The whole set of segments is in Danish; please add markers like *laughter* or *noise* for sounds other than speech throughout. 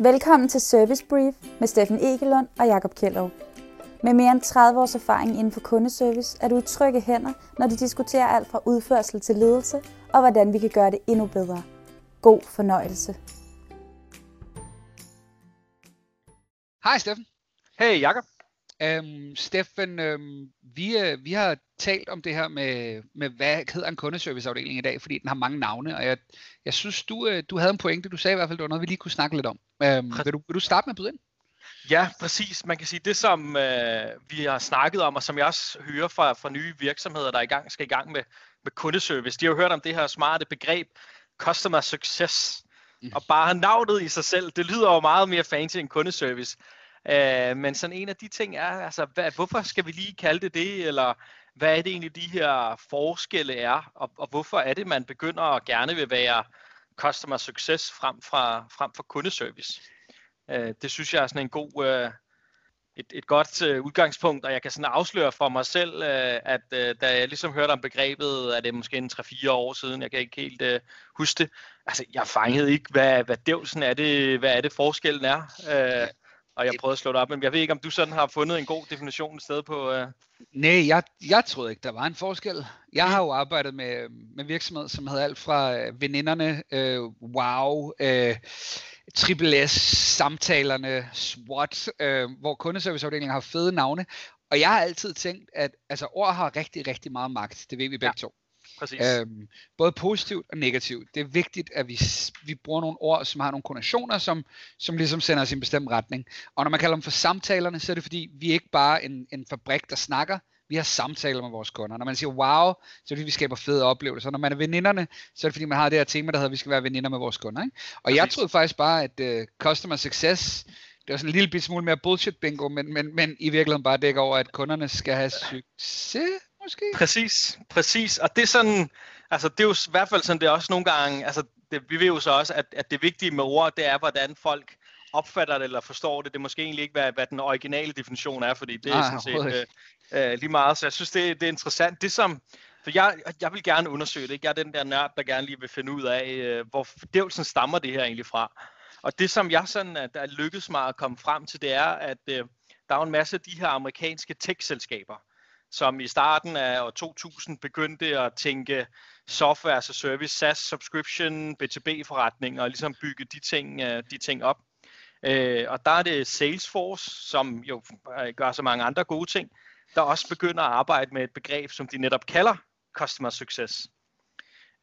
Velkommen til Service Brief med Steffen Egelund og Jakob Kjellov. Med mere end 30 års erfaring inden for kundeservice er du i trygge hænder, når de diskuterer alt fra udførsel til ledelse og hvordan vi kan gøre det endnu bedre. God fornøjelse. Hej Steffen. Hey Jakob. Øhm, Steffen, øhm, vi, øh, vi har talt om det her med, med, hvad hedder en kundeserviceafdeling i dag, fordi den har mange navne, og jeg, jeg synes, du, øh, du havde en pointe, du sagde i hvert fald, det var noget, vi lige kunne snakke lidt om. Øhm, vil, du, vil du starte med at byde ind? Ja, præcis. Man kan sige, det som øh, vi har snakket om, og som jeg også hører fra, fra nye virksomheder, der er i gang, skal i gang med, med kundeservice, de har jo hørt om det her smarte begreb, customer success. Mm. Og bare navnet i sig selv, det lyder jo meget mere fancy end kundeservice. Øh, men sådan en af de ting er, altså, hvad, hvorfor skal vi lige kalde det det, eller hvad er det egentlig, de her forskelle er, og, og hvorfor er det, man begynder at gerne vil være customer success frem, fra, frem for kundeservice. Øh, det synes jeg er sådan en god, øh, et, et godt øh, udgangspunkt, og jeg kan sådan afsløre for mig selv, øh, at øh, da jeg ligesom hørte om begrebet, er det måske en 3-4 år siden, jeg kan ikke helt øh, huske det, altså jeg fangede ikke, hvad, hvad dævsen er det, hvad er det forskellen er. Øh, og jeg prøvede at slå det op, men jeg ved ikke, om du sådan har fundet en god definition et sted på... Uh... Nej, jeg, jeg troede ikke, der var en forskel. Jeg har jo arbejdet med, med virksomheder, som havde alt fra øh, veninderne, øh, wow, øh, Triple S, samtalerne, SWAT, øh, hvor kundeserviceafdelingen har fede navne. Og jeg har altid tænkt, at altså, ord har rigtig, rigtig meget magt. Det ved vi begge ja. to. Præcis. Øhm, både positivt og negativt. Det er vigtigt, at vi, vi bruger nogle ord, som har nogle konnotationer, som, som ligesom sender os i en bestemt retning. Og når man kalder dem for samtalerne, så er det fordi, vi er ikke bare en, en fabrik, der snakker, vi har samtaler med vores kunder. Når man siger wow, så er det fordi, vi skaber fede oplevelser. Når man er veninderne, så er det fordi, man har det her tema, der hedder, at vi skal være veninder med vores kunder. Ikke? Og Præcis. jeg troede faktisk bare, at uh, customer success, det var sådan en lille smule mere bullshit bingo, men, men, men i virkeligheden bare dækker over, at kunderne skal have succes måske? Præcis, præcis. Og det er sådan, altså det er jo i hvert fald sådan, det er også nogle gange, altså det, vi ved jo så også, at, at det vigtige med ord, det er, hvordan folk opfatter det eller forstår det. Det er måske egentlig ikke, hvad, hvad den originale definition er, fordi det er ah, sådan set øh, øh, lige meget. Så jeg synes, det, det er interessant. Det som, for jeg, jeg vil gerne undersøge det. Ikke? Jeg er den der nørd, der gerne lige vil finde ud af, øh, hvor dævelsen stammer det her egentlig fra. Og det, som jeg sådan, at der lykkedes mig at komme frem til, det er, at øh, der er en masse af de her amerikanske tech-selskaber, som i starten af år 2000 begyndte at tænke software as a service, SaaS subscription, B2B-forretning og ligesom bygge de ting, øh, de ting op. Øh, og der er det Salesforce, som jo øh, gør så mange andre gode ting, der også begynder at arbejde med et begreb, som de netop kalder Customer Success.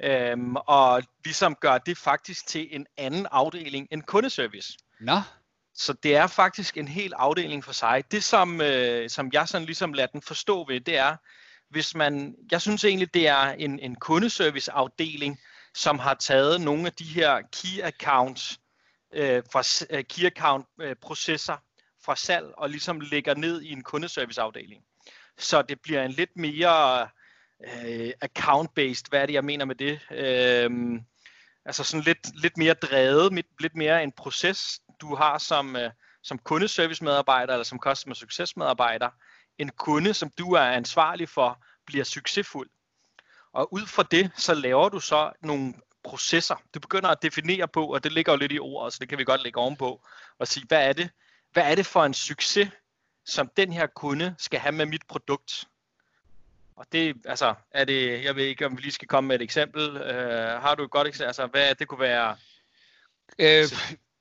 Øhm, og ligesom gør det faktisk til en anden afdeling end kundeservice. Nå. Så det er faktisk en hel afdeling for sig. Det som, øh, som jeg sådan ligesom lader den forstå ved, det er, hvis man, jeg synes egentlig, det er en, en kundeserviceafdeling, som har taget nogle af de her key accounts, øh, fra, øh, key account øh, processer fra salg, og ligesom lægger ned i en kundeserviceafdeling. Så det bliver en lidt mere øh, account-based, hvad er det, jeg mener med det? Øh, altså sådan lidt, lidt mere drevet, lidt mere en proces, du har som, øh, som kundeservice medarbejder eller som customer success medarbejder, en kunde, som du er ansvarlig for, bliver succesfuld. Og ud fra det, så laver du så nogle processer. Du begynder at definere på, og det ligger jo lidt i ordet, så det kan vi godt lægge ovenpå, og sige, hvad er det, hvad er det for en succes, som den her kunde skal have med mit produkt? Og det, altså, er det, jeg ved ikke, om vi lige skal komme med et eksempel. Uh, har du et godt eksempel? Altså, hvad det kunne være? Øh,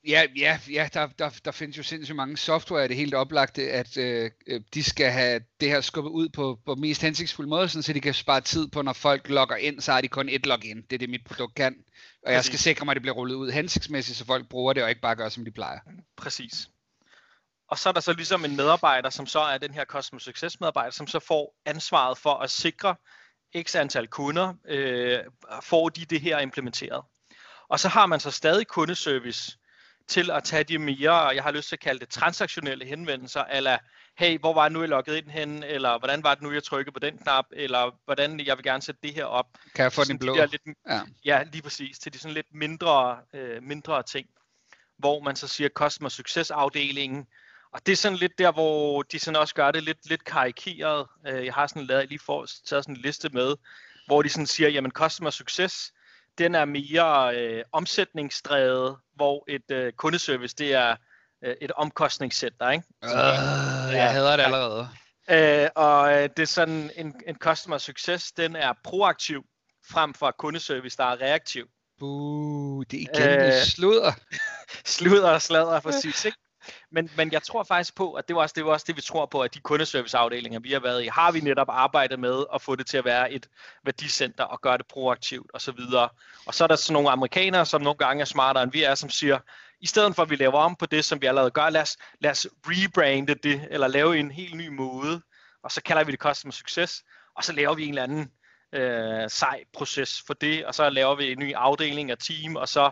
Ja, ja, ja der, der, der findes jo sindssygt mange software, det er helt oplagte, at øh, øh, de skal have det her skubbet ud på, på mest hensigtsfuld måde, sådan, så de kan spare tid på, når folk logger ind, så har de kun et login. Det er det, mit produkt kan. Og Præcis. jeg skal sikre mig, at det bliver rullet ud hensigtsmæssigt, så folk bruger det, og ikke bare gør, som de plejer. Præcis. Og så er der så ligesom en medarbejder, som så er den her Customer Success medarbejder, som så får ansvaret for at sikre x antal kunder, øh, får de det her implementeret. Og så har man så stadig kundeservice, til at tage de mere, jeg har lyst til at kalde det transaktionelle henvendelser, eller hey, hvor var det nu, jeg logget ind hen, eller hvordan var det nu, jeg trykkede på den knap, eller hvordan jeg vil gerne sætte det her op. Kan jeg få den blå? De lidt, ja. ja, lige præcis, til de sådan lidt mindre, øh, mindre ting, hvor man så siger customer success afdelingen, og det er sådan lidt der, hvor de sådan også gør det lidt, lidt karikeret. Øh, jeg har sådan lavet lige for taget sådan en liste med, hvor de sådan siger, jamen customer success, den er mere øh, omsætningsdrevet, hvor et øh, kundeservice, det er øh, et omkostningscenter, ikke? Øh, jeg hader det allerede. Øh, og øh, det er sådan, en, en customer success, den er proaktiv, frem for kundeservice, der er reaktiv. Buh, det er igen øh, sludder. *laughs* sludder og sladder, *laughs* præcis, ikke? Men, men jeg tror faktisk på, at det var, også, det var også det, vi tror på, at de kundeserviceafdelinger, vi har været i, har vi netop arbejdet med at få det til at være et værdicenter og gøre det proaktivt osv. Og, og så er der sådan nogle amerikanere, som nogle gange er smartere end vi er, som siger, i stedet for at vi laver om på det, som vi allerede gør, lad os, lad os rebrande det, eller lave en helt ny måde, og så kalder vi det customer success, og så laver vi en eller anden øh, sej proces for det, og så laver vi en ny afdeling og team, og så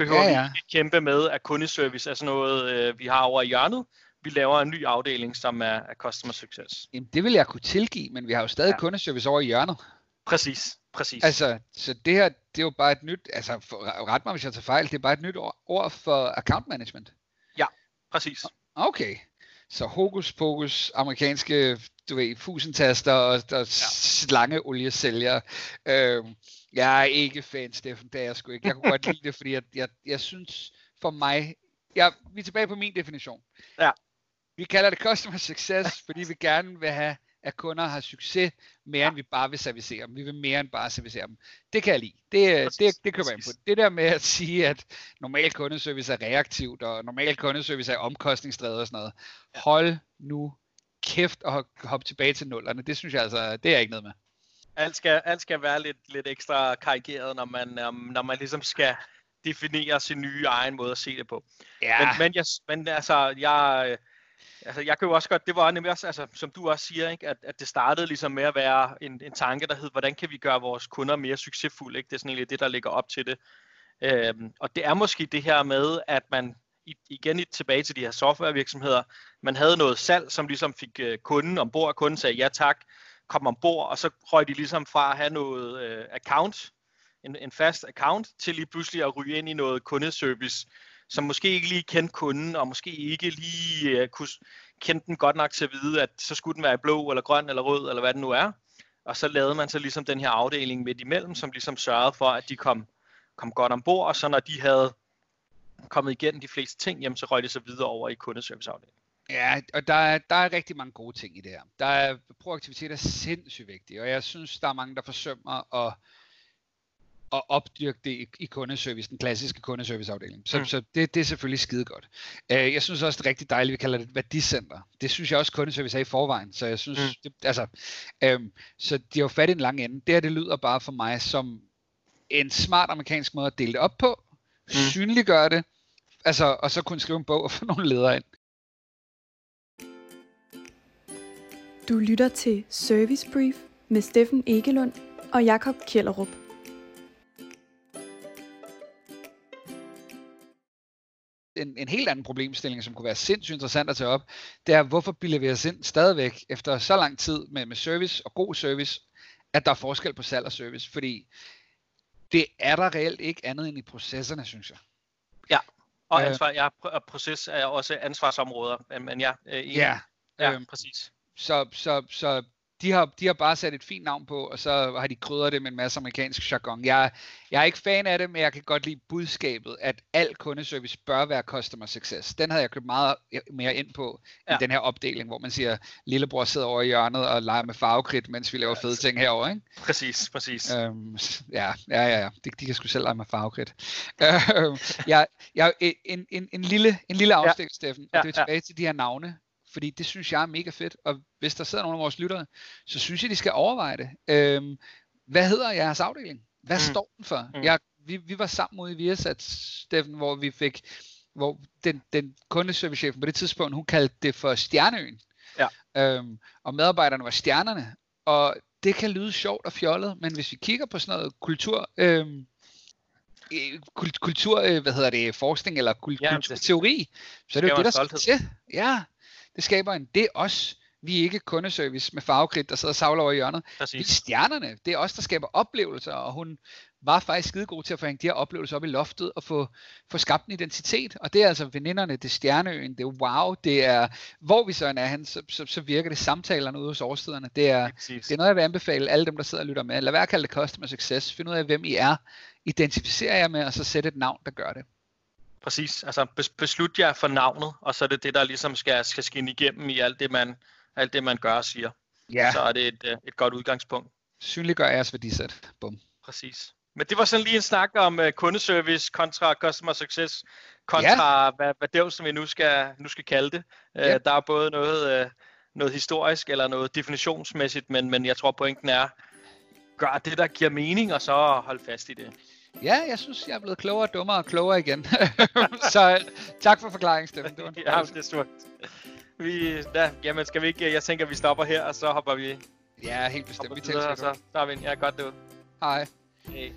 behøver ja, ja. vi ikke kæmpe med, at kundeservice er sådan noget, øh, vi har over i hjørnet. Vi laver en ny afdeling, som er, er customer success. Jamen, det vil jeg kunne tilgive, men vi har jo stadig ja. kundeservice over i hjørnet. Præcis, præcis. Altså, så det her, det er jo bare et nyt, altså for, ret mig hvis jeg tager fejl, det er bare et nyt ord, ord for account management. Ja, præcis. Okay. Så hokus pokus, amerikanske, du ved, fusentaster og, og ja. slangeoliesælgere. Øhm, jeg er ikke fan, Steffen, det er jeg sgu ikke. Jeg kunne godt lide det, fordi jeg, jeg, jeg synes for mig, jeg, vi er tilbage på min definition. Ja. Vi kalder det customer success, fordi vi gerne vil have, at kunder har succes, mere ja. end vi bare vil servicere dem. Vi vil mere end bare servicere dem. Det kan jeg lide. Det, præcis, det, det køber jeg på. Det der med at sige, at normal kundeservice er reaktivt, og normal kundeservice er omkostningsdrevet og sådan noget. Ja. Hold nu kæft og hoppe tilbage til nullerne. Det synes jeg altså, det er ikke noget med alt skal, alt skal være lidt, lidt ekstra karikeret, når man, um, når man ligesom skal definere sin nye egen måde at se det på. Ja. Men, men, jeg, men altså, jeg, altså, jeg kan jo også godt, det var nemlig også, altså, som du også siger, ikke, at, at det startede ligesom med at være en, en tanke, der hed, hvordan kan vi gøre vores kunder mere succesfulde? Ikke? Det er sådan egentlig det, der ligger op til det. Øhm, og det er måske det her med, at man igen tilbage til de her softwarevirksomheder, man havde noget salg, som ligesom fik øh, kunden ombord, kunden sagde ja tak, kom ombord, og så røg de ligesom fra at have noget øh, account, en, en fast account, til lige pludselig at ryge ind i noget kundeservice, som måske ikke lige kendte kunden, og måske ikke lige øh, kunne kende den godt nok til at vide, at så skulle den være i blå, eller grøn, eller rød, eller hvad den nu er. Og så lavede man så ligesom den her afdeling midt imellem, som ligesom sørgede for, at de kom, kom godt ombord, og så når de havde kommet igennem de fleste ting, jamen så røg det så videre over i kundeserviceafdelingen. Ja, og der er, der er rigtig mange gode ting i det her. Der er, proaktivitet er sindssygt vigtigt, og jeg synes, der er mange, der forsømmer at, at opdyrke det i, i kundeservice, den klassiske kundeserviceafdeling. Så, mm. så det, det er selvfølgelig skide godt. Uh, jeg synes også, det er rigtig dejligt, vi kalder det et værdicenter. Det synes jeg også, kundeservice er i forvejen. Så jeg synes, mm. det, altså, um, så de har jo fat i en lang ende. Det her, det lyder bare for mig som en smart amerikansk måde at dele det op på, mm. synliggøre det, altså, og så kunne skrive en bog og få nogle ledere ind. Du lytter til Service Brief med Steffen Egelund og Jakob Kjellerup. En, en helt anden problemstilling, som kunne være sindssygt interessant at tage op, det er, hvorfor bilder vi os ind stadigvæk efter så lang tid med, med service og god service, at der er forskel på salg og service, fordi det er der reelt ikke andet end i processerne, synes jeg. Ja, og øh. ansvar, ja, proces er også ansvarsområder, men ja, øh, ja, ja, øh, præcis. Så, så, så de har, de har bare sat et fint navn på, og så har de krydret det med en masse amerikansk jargon. Jeg, jeg er ikke fan af det, men jeg kan godt lide budskabet, at al kundeservice bør være customer success. Den havde jeg købt meget mere ind på ja. i den her opdeling, hvor man siger, lillebror sidder over i hjørnet og leger med farvekridt, mens vi laver fede ting herover, ikke? Præcis, præcis. Øhm, ja, ja, ja, ja. De, de kan sgu selv lege med farvekridt. *laughs* øhm, jeg, jeg, en, en, en, lille, en lille afstik, ja. Steffen, og ja, det er tilbage ja. til de her navne fordi det synes jeg er mega fedt, og hvis der sidder nogle af vores lyttere, så synes jeg, de skal overveje det. Øhm, hvad hedder jeres afdeling? Hvad mm. står den for? Mm. Jeg, vi, vi var sammen ude i Viasat, Steffen, hvor vi fik, hvor den, den kundeservicechefen på det tidspunkt, hun kaldte det for Stjerneøen. Ja. Øhm, og medarbejderne var stjernerne. Og det kan lyde sjovt og fjollet, men hvis vi kigger på sådan noget kultur, øhm, kultur, øh, hvad hedder det, forskning eller kulturteori, så er det jo det, der skal til. Ja, det skaber en, det os. Vi er ikke kundeservice med farvekridt, der sidder og savler over i hjørnet. Præcis. Vi er stjernerne. Det er os, der skaber oplevelser, og hun var faktisk skide god til at få hængt de her oplevelser op i loftet og få, få skabt en identitet. Og det er altså veninderne, det er Stjerneøen, det er wow, det er, hvor vi så er hen, så, så, så virker det samtalerne ude hos årstiderne. Det er, det er noget, jeg vil anbefale alle dem, der sidder og lytter med. Lad være at kalde det customer success. Find ud af, hvem I er identificere jer med, og så sætte et navn, der gør det. Præcis. Altså beslut jer for navnet, og så er det det, der ligesom skal, skal skinne igennem i alt det, man, alt det, man gør og siger. Ja. Så er det et, øh, et godt udgangspunkt. Synliggør jeres værdisæt. Bum. Præcis. Men det var sådan lige en snak om uh, kundeservice kontra customer success, kontra ja. hvad, hvad det som vi nu skal, nu skal kalde det. Uh, ja. Der er både noget, uh, noget historisk eller noget definitionsmæssigt, men, men jeg tror pointen er, gør det, der giver mening, og så hold fast i det. Ja, jeg synes, jeg er blevet klogere, dummere og klogere igen. *laughs* så tak for forklaringen, Steffen. Det var *laughs* ja, det er stort. Vi, ja, jamen, skal vi ikke, jeg tænker, vi stopper her, og så hopper vi Ja, helt bestemt. Vi tænker, så, så, så er vi, ja, godt det Hej. Hey.